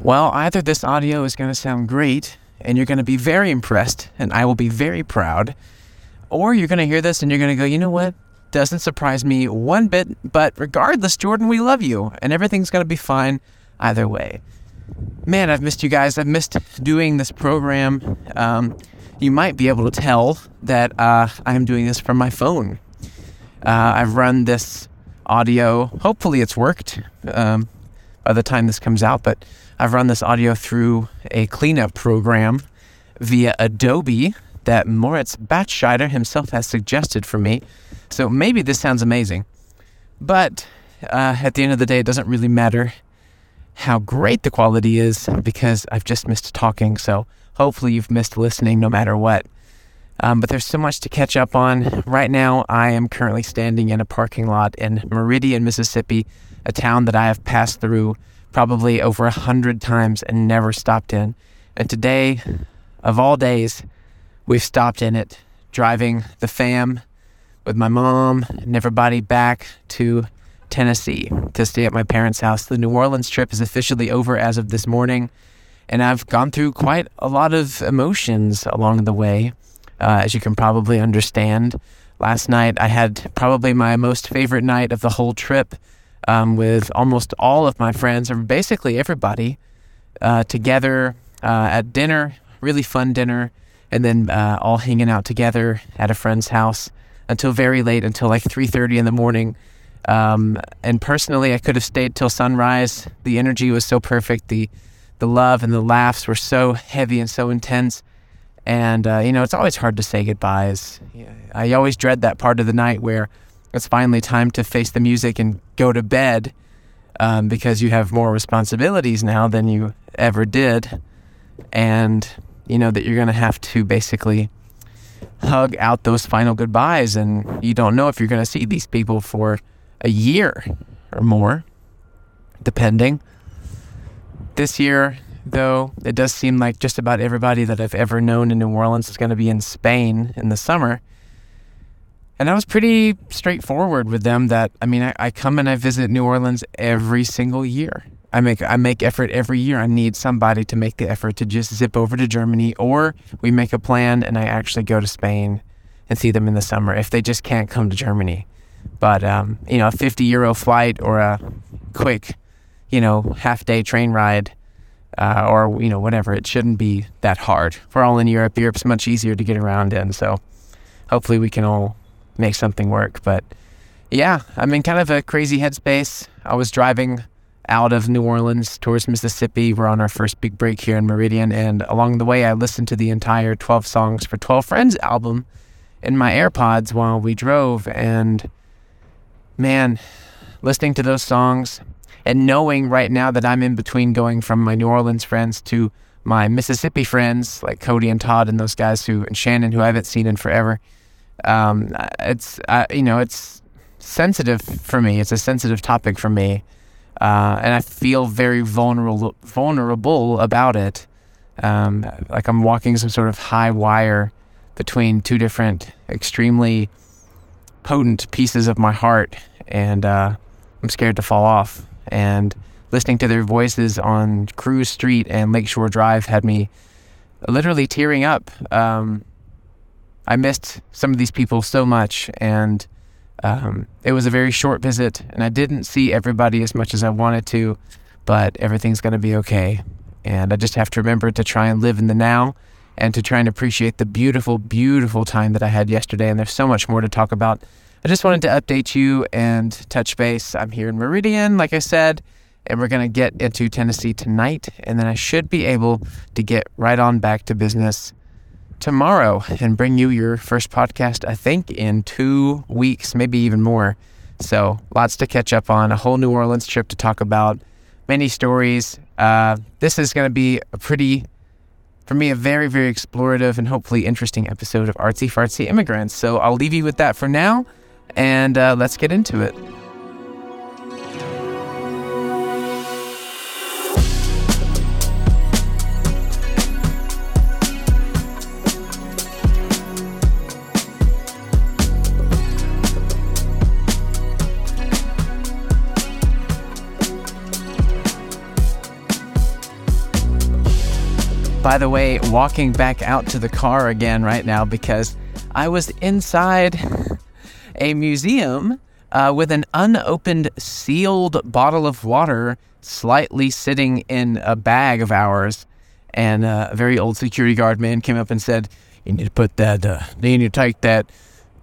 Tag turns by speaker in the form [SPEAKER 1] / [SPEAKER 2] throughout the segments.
[SPEAKER 1] Well, either this audio is going to sound great and you're going to be very impressed and I will be very proud, or you're going to hear this and you're going to go, you know what? Doesn't surprise me one bit, but regardless, Jordan, we love you and everything's going to be fine either way. Man, I've missed you guys. I've missed doing this program. Um, you might be able to tell that uh, I'm doing this from my phone. Uh, I've run this audio. Hopefully, it's worked um, by the time this comes out, but I've run this audio through a cleanup program via Adobe that Moritz Batscheider himself has suggested for me. So maybe this sounds amazing. But uh, at the end of the day, it doesn't really matter how great the quality is because I've just missed talking. So hopefully you've missed listening no matter what. Um, but there's so much to catch up on. Right now, I am currently standing in a parking lot in Meridian, Mississippi, a town that I have passed through probably over a hundred times and never stopped in. And today, of all days, we've stopped in it, driving the fam with my mom and everybody back to Tennessee to stay at my parents' house. The New Orleans trip is officially over as of this morning, and I've gone through quite a lot of emotions along the way, uh, as you can probably understand. Last night, I had probably my most favorite night of the whole trip um, with almost all of my friends, or basically everybody, uh, together uh, at dinner, really fun dinner, and then uh, all hanging out together at a friend's house until very late, until like 3:30 in the morning. Um, and personally, I could have stayed till sunrise. The energy was so perfect. The the love and the laughs were so heavy and so intense. And uh, you know, it's always hard to say goodbyes. I always dread that part of the night where it's finally time to face the music and go to bed um, because you have more responsibilities now than you ever did. And you know that you're going to have to basically hug out those final goodbyes. And you don't know if you're going to see these people for a year or more, depending. This year, though, it does seem like just about everybody that I've ever known in New Orleans is going to be in Spain in the summer. And I was pretty straightforward with them that I mean I, I, come and I visit New Orleans every single year. I make I make effort every year. I need somebody to make the effort to just zip over to Germany or we make a plan and I actually go to Spain and see them in the summer if they just can't come to Germany. But um, you know, a 50 euro flight or a quick, you know, half day train ride uh, or you know whatever, it shouldn't be that hard. We're all in Europe. Europe's much easier to get around in, so hopefully we can all make something work. But yeah, I'm in kind of a crazy headspace. I was driving out of New Orleans towards Mississippi. We're on our first big break here in Meridian. And along the way, I listened to the entire 12 Songs for 12 Friends album in my AirPods while we drove. And man, listening to those songs and knowing right now that I'm in between going from my New Orleans friends to my Mississippi friends like Cody and Todd and those guys who, and Shannon, who I haven't seen in forever um, it's uh, you know it's sensitive for me. It's a sensitive topic for me, uh, and I feel very vulnerable vulnerable about it. Um, like I'm walking some sort of high wire between two different extremely potent pieces of my heart, and uh, I'm scared to fall off. And listening to their voices on Cruise Street and Lakeshore Drive had me literally tearing up. Um, I missed some of these people so much, and um, it was a very short visit, and I didn't see everybody as much as I wanted to, but everything's going to be okay. And I just have to remember to try and live in the now and to try and appreciate the beautiful, beautiful time that I had yesterday. And there's so much more to talk about. I just wanted to update you and touch base. I'm here in Meridian, like I said, and we're going to get into Tennessee tonight. And then I should be able to get right on back to business tomorrow and bring you your first podcast, I think, in two weeks, maybe even more. So, lots to catch up on, a whole New Orleans trip to talk about, many stories. Uh, this is going to be a pretty, for me, a very, very explorative and hopefully interesting episode of Artsy Fartsy Immigrants. So, I'll leave you with that for now, and uh, let's get into it. By the way, walking back out to the car again right now because I was inside a museum uh, with an unopened, sealed bottle of water slightly sitting in a bag of ours. And uh, a very old security guard man came up and said, You need to put that, uh, you need to take that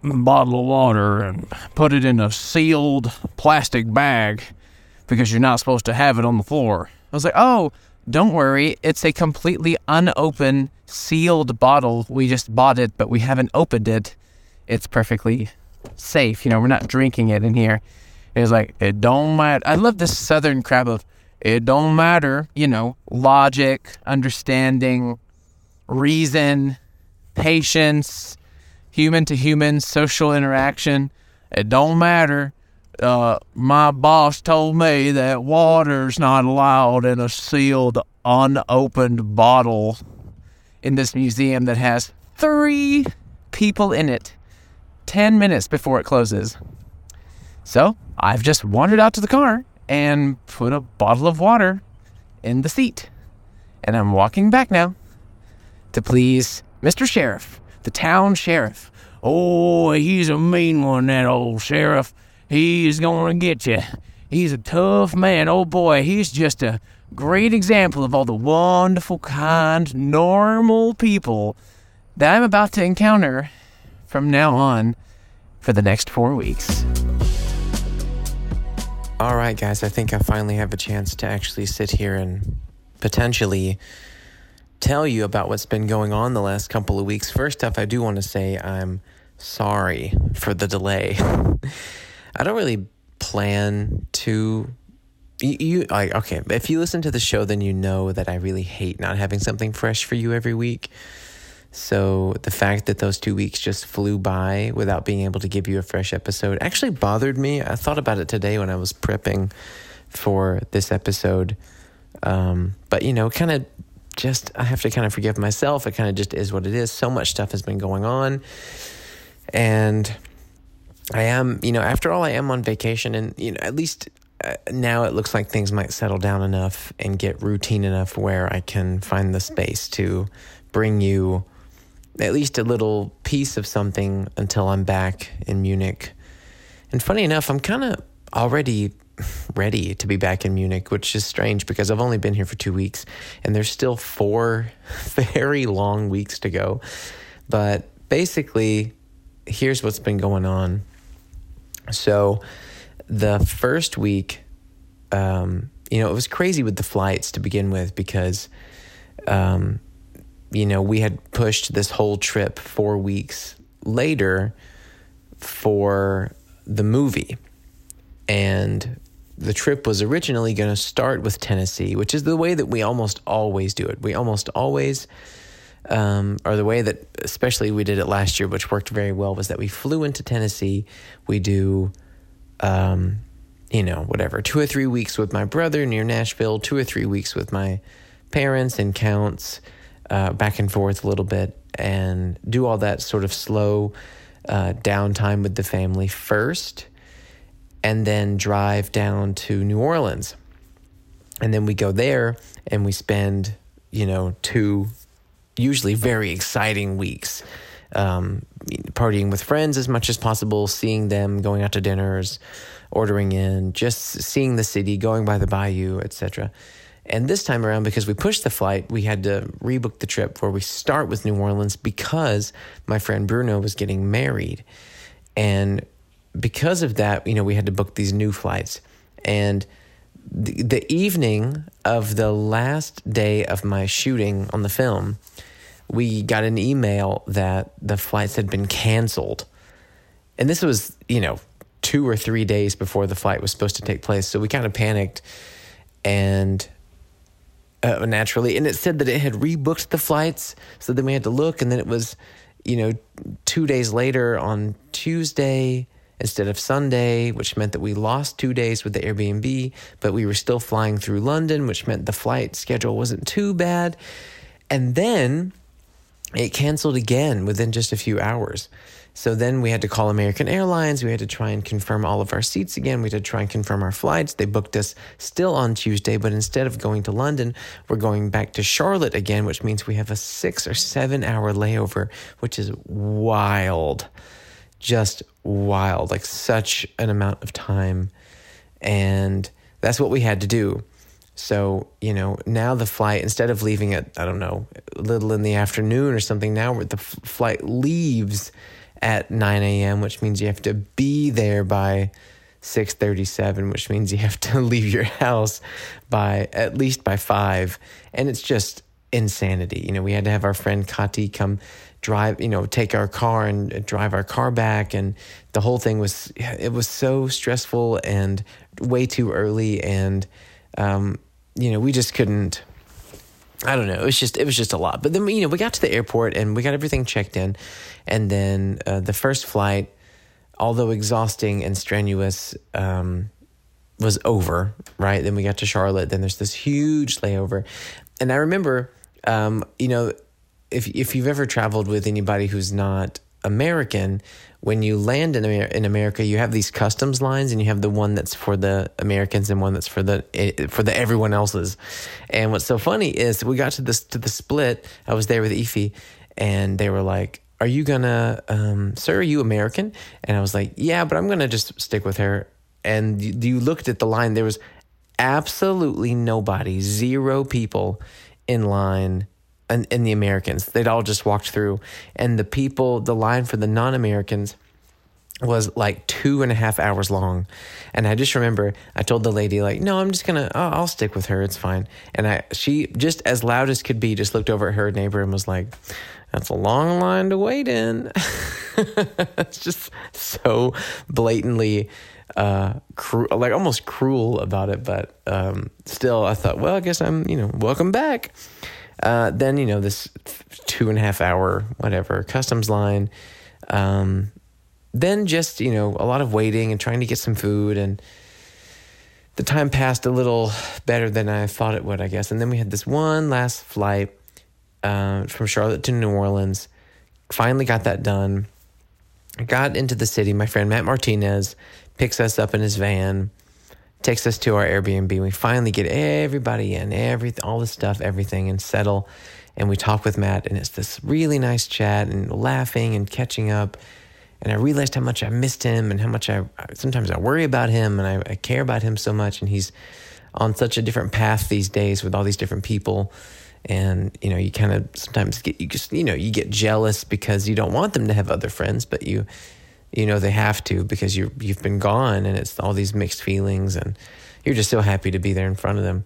[SPEAKER 1] bottle of water and put it in a sealed plastic bag because you're not supposed to have it on the floor. I was like, Oh, don't worry. It's a completely unopened, sealed bottle. We just bought it, but we haven't opened it. It's perfectly safe. You know, we're not drinking it in here. It's like, it don't matter. I love this southern crap of, it don't matter. You know, logic, understanding, reason, patience, human to human, social interaction. It don't matter. Uh, my boss told me that water's not allowed in a sealed, unopened bottle in this museum that has three people in it 10 minutes before it closes. So I've just wandered out to the car and put a bottle of water in the seat. And I'm walking back now to please Mr. Sheriff, the town sheriff. Oh, he's a mean one, that old sheriff. He's going to get you. He's a tough man. Oh boy, he's just a great example of all the wonderful, kind, normal people that I'm about to encounter from now on for the next four weeks.
[SPEAKER 2] All right, guys, I think I finally have a chance to actually sit here and potentially tell you about what's been going on the last couple of weeks. First off, I do want to say I'm sorry for the delay. I don't really plan to. You, you I, okay? If you listen to the show, then you know that I really hate not having something fresh for you every week. So the fact that those two weeks just flew by without being able to give you a fresh episode actually bothered me. I thought about it today when I was prepping for this episode. Um, but you know, kind of just I have to kind of forgive myself. It kind of just is what it is. So much stuff has been going on, and I am, you know, after all, I am on vacation, and you know, at least uh, now it looks like things might settle down enough and get routine enough where I can find the space to bring you at least a little piece of something until I'm back in Munich. And funny enough, I'm kind of already ready to be back in Munich, which is strange because I've only been here for two weeks and there's still four very long weeks to go. But basically, here's what's been going on. So, the first week, um, you know, it was crazy with the flights to begin with because um, you know, we had pushed this whole trip four weeks later for the movie. And the trip was originally going to start with Tennessee, which is the way that we almost always do it. We almost always, um, or the way that especially we did it last year, which worked very well, was that we flew into Tennessee. We do, um, you know, whatever, two or three weeks with my brother near Nashville, two or three weeks with my parents and counts uh, back and forth a little bit and do all that sort of slow uh, downtime with the family first, and then drive down to New Orleans. And then we go there and we spend, you know, two usually very exciting weeks. Um, partying with friends as much as possible, seeing them, going out to dinners, ordering in, just seeing the city, going by the bayou, etc. And this time around, because we pushed the flight, we had to rebook the trip where we start with New Orleans because my friend Bruno was getting married. And because of that, you know, we had to book these new flights. And the, evening of the last day of my shooting on the film, we got an email that the flights had been canceled. And this was, you know, two or three days before the flight was supposed to take place. So we kind of panicked and uh, naturally. And it said that it had rebooked the flights. So then we had to look. And then it was, you know, two days later on Tuesday instead of Sunday, which meant that we lost two days with the Airbnb, but we were still flying through London, which meant the flight schedule wasn't too bad. And then it canceled again within just a few hours. So then we had to call American Airlines. We had to try and confirm all of our seats again. We had to try and confirm our flights. They booked us still on Tuesday, but instead of going to London, we're going back to Charlotte again, which means we have a six or seven hour layover, which is wild. Just wild. Like such an amount of time. And that's what we had to do. So, you know, now the flight, instead of leaving at, I don't know, a little in the afternoon or something, now the f- flight leaves at 9 a.m., which means you have to be there by 6:37, which means you have to leave your house by at least by 5, and it's just insanity. You know, we had to have our friend Kati come drive, you know, take our car and drive our car back and the whole thing was it was so stressful and way too early and um, you know, we just couldn't I don't know. It was just it was just a lot. But then you know we got to the airport and we got everything checked in, and then uh, the first flight, although exhausting and strenuous, um, was over. Right. Then we got to Charlotte. Then there's this huge layover, and I remember, um, you know, if if you've ever traveled with anybody who's not American, when you land in Amer- in America, you have these customs lines, and you have the one that's for the Americans and one that's for the eh, for the everyone else's. And what's so funny is we got to this to the split. I was there with Ify, and they were like, "Are you gonna, um, sir? Are you American?" And I was like, "Yeah, but I'm gonna just stick with her." And you, you looked at the line. There was absolutely nobody, zero people in line and, and the Americans. They'd all just walked through, and the people, the line for the non Americans was like two and a half hours long. And I just remember I told the lady like, no, I'm just gonna, I'll, I'll stick with her. It's fine. And I, she just as loud as could be, just looked over at her neighbor and was like, that's a long line to wait in. it's just so blatantly, uh, like almost cruel about it. But, um, still I thought, well, I guess I'm, you know, welcome back. Uh, then you know this two and a half hour whatever customs line. Um, then just you know a lot of waiting and trying to get some food and the time passed a little better than I thought it would, I guess. And then we had this one last flight uh, from Charlotte to New Orleans. Finally got that done. Got into the city. My friend Matt Martinez picks us up in his van takes us to our Airbnb. We finally get everybody in, every all the stuff, everything, and settle. And we talk with Matt, and it's this really nice chat and laughing and catching up. And I realized how much I missed him and how much I sometimes I worry about him and I, I care about him so much. And he's on such a different path these days with all these different people. And you know, you kind of sometimes get you just you know you get jealous because you don't want them to have other friends, but you you know they have to because you you've been gone and it's all these mixed feelings and you're just so happy to be there in front of them.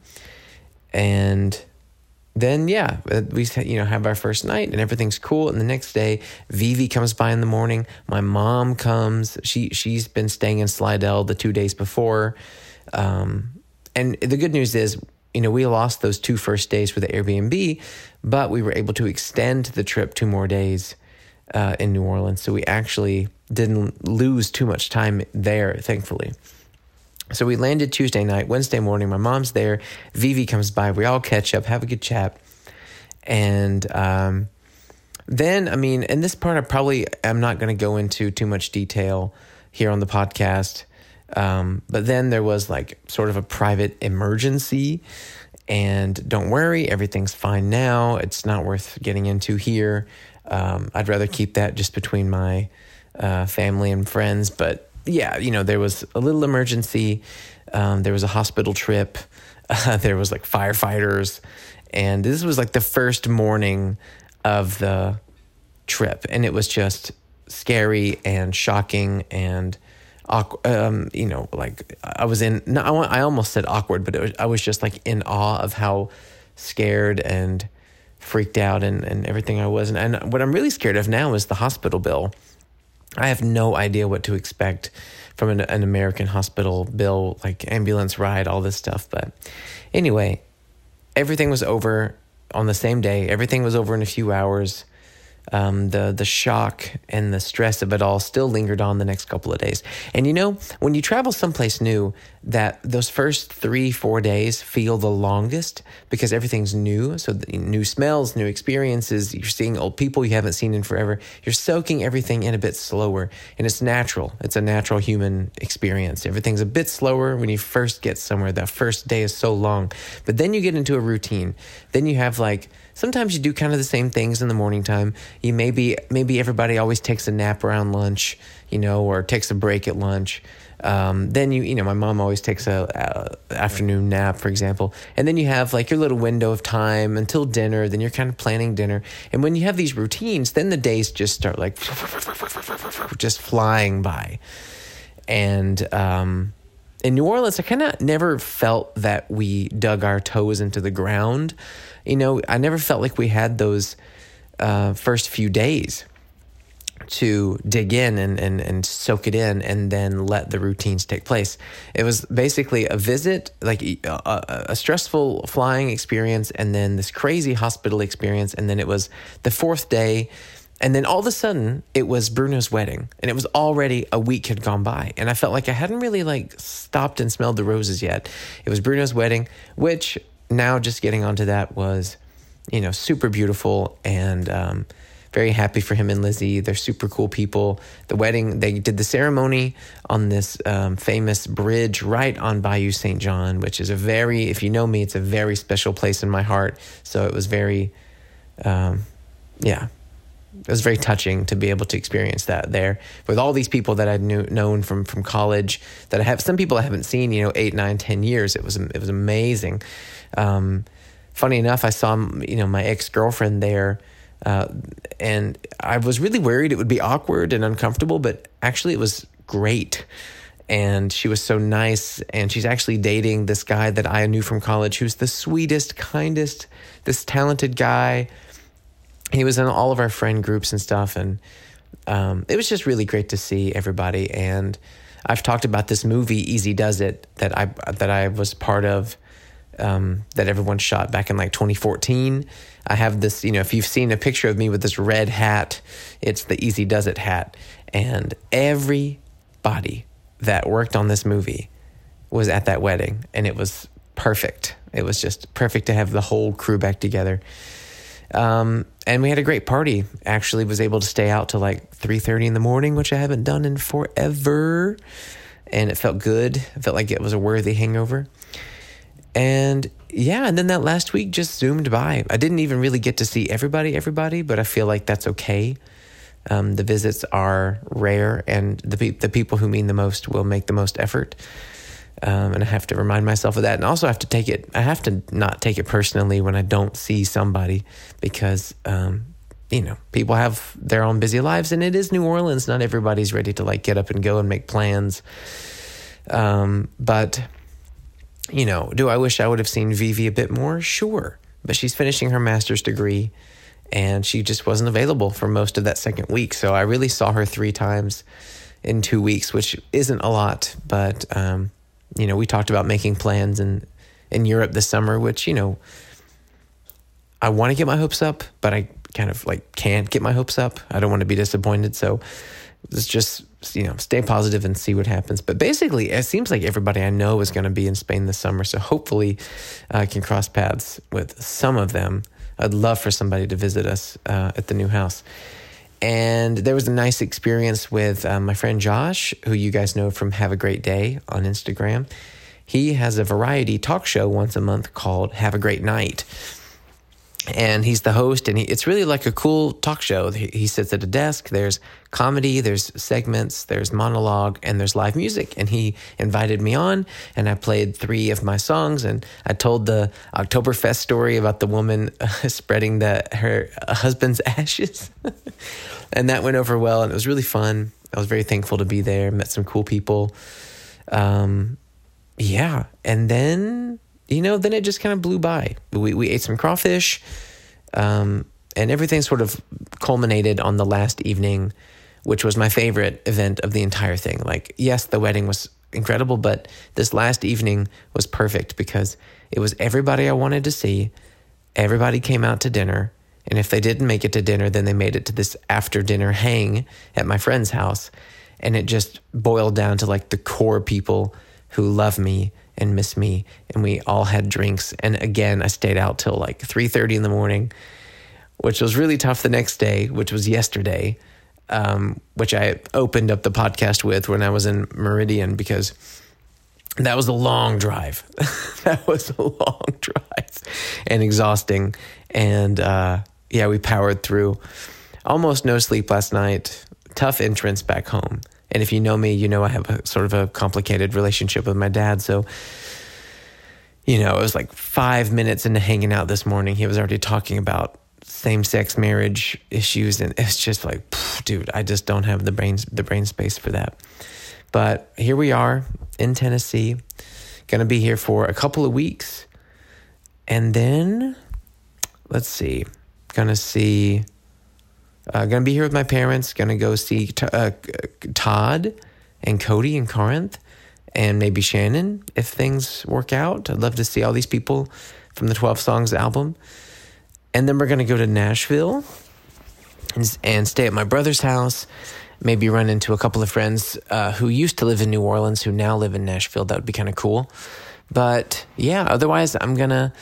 [SPEAKER 2] And then yeah we you know have our first night and everything's cool. And the next day Vivi comes by in the morning. My mom comes. She she's been staying in Slidell the two days before. Um, and the good news is you know we lost those two first days for the Airbnb but we were able to extend the trip two more days uh, in New Orleans. So we actually didn't lose too much time there, thankfully. So we landed Tuesday night. Wednesday morning, my mom's there. Vivi comes by. We all catch up, have a good chat. And um, then, I mean, in this part, I probably am not going to go into too much detail here on the podcast. Um, but then there was like sort of a private emergency. And don't worry, everything's fine now. It's not worth getting into here. Um, I'd rather keep that just between my uh, family and friends. But yeah, you know, there was a little emergency. Um, there was a hospital trip. Uh, there was like firefighters, and this was like the first morning of the trip, and it was just scary and shocking and. Um, you know, like I was in, no, I, I almost said awkward, but was, I was just like in awe of how scared and freaked out and, and everything I was. And, and what I'm really scared of now is the hospital bill. I have no idea what to expect from an, an, American hospital bill, like ambulance ride, all this stuff. But anyway, everything was over on the same day. Everything was over in a few hours. Um, the the shock and the stress of it all still lingered on the next couple of days. And you know, when you travel someplace new, that those first three, four days feel the longest because everything's new. So, new smells, new experiences. You're seeing old people you haven't seen in forever. You're soaking everything in a bit slower, and it's natural. It's a natural human experience. Everything's a bit slower when you first get somewhere. That first day is so long. But then you get into a routine. Then you have like, sometimes you do kind of the same things in the morning time. You maybe, maybe everybody always takes a nap around lunch, you know, or takes a break at lunch. Um, then you, you know, my mom always takes a, a, afternoon nap, for example, and then you have like your little window of time until dinner. Then you're kind of planning dinner, and when you have these routines, then the days just start like just flying by. And um, in New Orleans, I kind of never felt that we dug our toes into the ground. You know, I never felt like we had those uh, first few days to dig in and, and, and soak it in and then let the routines take place. It was basically a visit, like a, a, stressful flying experience, and then this crazy hospital experience. And then it was the fourth day. And then all of a sudden, it was Bruno's wedding, and it was already a week had gone by, and I felt like I hadn't really like stopped and smelled the roses yet. It was Bruno's wedding, which now just getting onto that was, you know, super beautiful and um, very happy for him and Lizzie. They're super cool people. The wedding, they did the ceremony on this um, famous bridge right on Bayou St. John, which is a very, if you know me, it's a very special place in my heart. So it was very, um, yeah, it was very touching to be able to experience that there with all these people that I'd knew, known from from college that I have some people I haven't seen you know eight nine ten years it was it was amazing um, funny enough I saw you know my ex girlfriend there uh, and I was really worried it would be awkward and uncomfortable, but actually it was great. And she was so nice. And she's actually dating this guy that I knew from college who's the sweetest, kindest, this talented guy. He was in all of our friend groups and stuff. And um, it was just really great to see everybody. And I've talked about this movie, Easy Does It, that I, that I was part of um, that everyone shot back in like 2014. I have this, you know, if you've seen a picture of me with this red hat, it's the Easy Does It hat. And everybody that worked on this movie was at that wedding, and it was perfect. It was just perfect to have the whole crew back together. Um, and we had a great party. Actually, was able to stay out till like three thirty in the morning, which I haven't done in forever, and it felt good. It felt like it was a worthy hangover. And yeah, and then that last week just zoomed by. I didn't even really get to see everybody, everybody, but I feel like that's okay. Um, the visits are rare, and the pe- the people who mean the most will make the most effort. Um, and I have to remind myself of that, and also I have to take it. I have to not take it personally when I don't see somebody, because um, you know people have their own busy lives, and it is New Orleans. Not everybody's ready to like get up and go and make plans. Um, but you know, do I wish I would have seen Vivi a bit more? Sure. But she's finishing her master's degree and she just wasn't available for most of that second week. So I really saw her three times in two weeks, which isn't a lot. But, um, you know, we talked about making plans in, in Europe this summer, which, you know, I want to get my hopes up, but I kind of like can't get my hopes up. I don't want to be disappointed. So it's just you know stay positive and see what happens but basically it seems like everybody i know is going to be in spain this summer so hopefully i can cross paths with some of them i'd love for somebody to visit us uh, at the new house and there was a nice experience with uh, my friend josh who you guys know from have a great day on instagram. He has a variety talk show once a month called have a great night and he's the host and he, it's really like a cool talk show. He, he, sits at a desk there's comedy there's segments there's monologue and there's live music. And he invited me on and i played three of my songs and i told the oktoberfest story about the woman uh, spreading the her husband's ashes. And that went over well and it was really fun. I was very thankful to be there met some cool people. Um, yeah and then you know, then it just kind of blew by. We, we ate some crawfish, um, and everything sort of culminated on the last evening, which was my favorite event of the entire thing. Like, yes, the wedding was incredible, but this last evening was perfect because it was everybody I wanted to see. Everybody came out to dinner. And if they didn't make it to dinner, then they made it to this after dinner hang at my friend's house. And it just boiled down to like the core people who love me and miss me and we all had drinks and again I stayed out till like 3:30 in the morning which was really tough the next day which was yesterday um, which I opened up the podcast with when I was in Meridian because that was a long drive. that was a long drive and exhausting. And uh, yeah, we powered through. Almost no sleep last night. Tough entrance back home. And if you know me, you know I have a sort of a complicated relationship with my dad. So, you know, it was like five minutes into hanging out this morning. He was already talking about same sex marriage issues. And it's just like, pff, dude, I just don't have the brains, the brain space for that. But here we are in Tennessee, going to be here for a couple of weeks. And then, let's see, going to see, uh, to be here with my parents, to go see t- uh, Todd and Cody in Corinth and maybe Shannon if things work out. I'd love to see all these people from the 12 Songs album. And then we're to go to Nashville and, and stay at my brother's house maybe run into a couple of friends uh, who used to live in New Orleans who now live in Nashville. That would be kind of cool. But yeah, otherwise, I'm to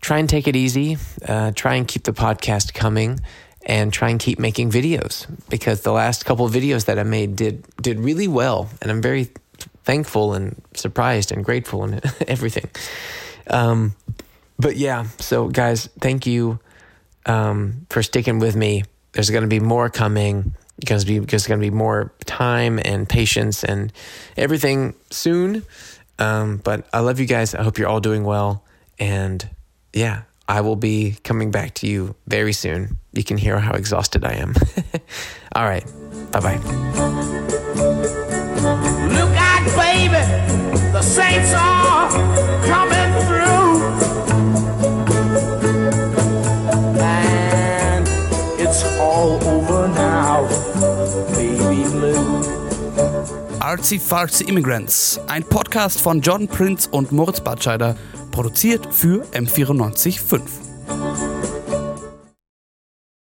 [SPEAKER 2] try and take it easy, uh, try and keep the podcast coming. And try and keep making videos because the last couple of videos that I made did did really well, and I'm very thankful and surprised and grateful and everything. Um, but yeah, so guys, thank you um, for sticking with me. There's going to be more coming because there's going to be more time and patience and everything soon. Um, but I love you guys. I hope you're all doing well. And yeah, I will be coming back to you very soon. You can hear how exhausted I am. all right. Bye bye. Look out, baby. The saints are coming through. And it's all over now.
[SPEAKER 3] Artsy Fartsy Immigrants, ein Podcast von John Prince und Moritz Batscheider, Produziert für M945.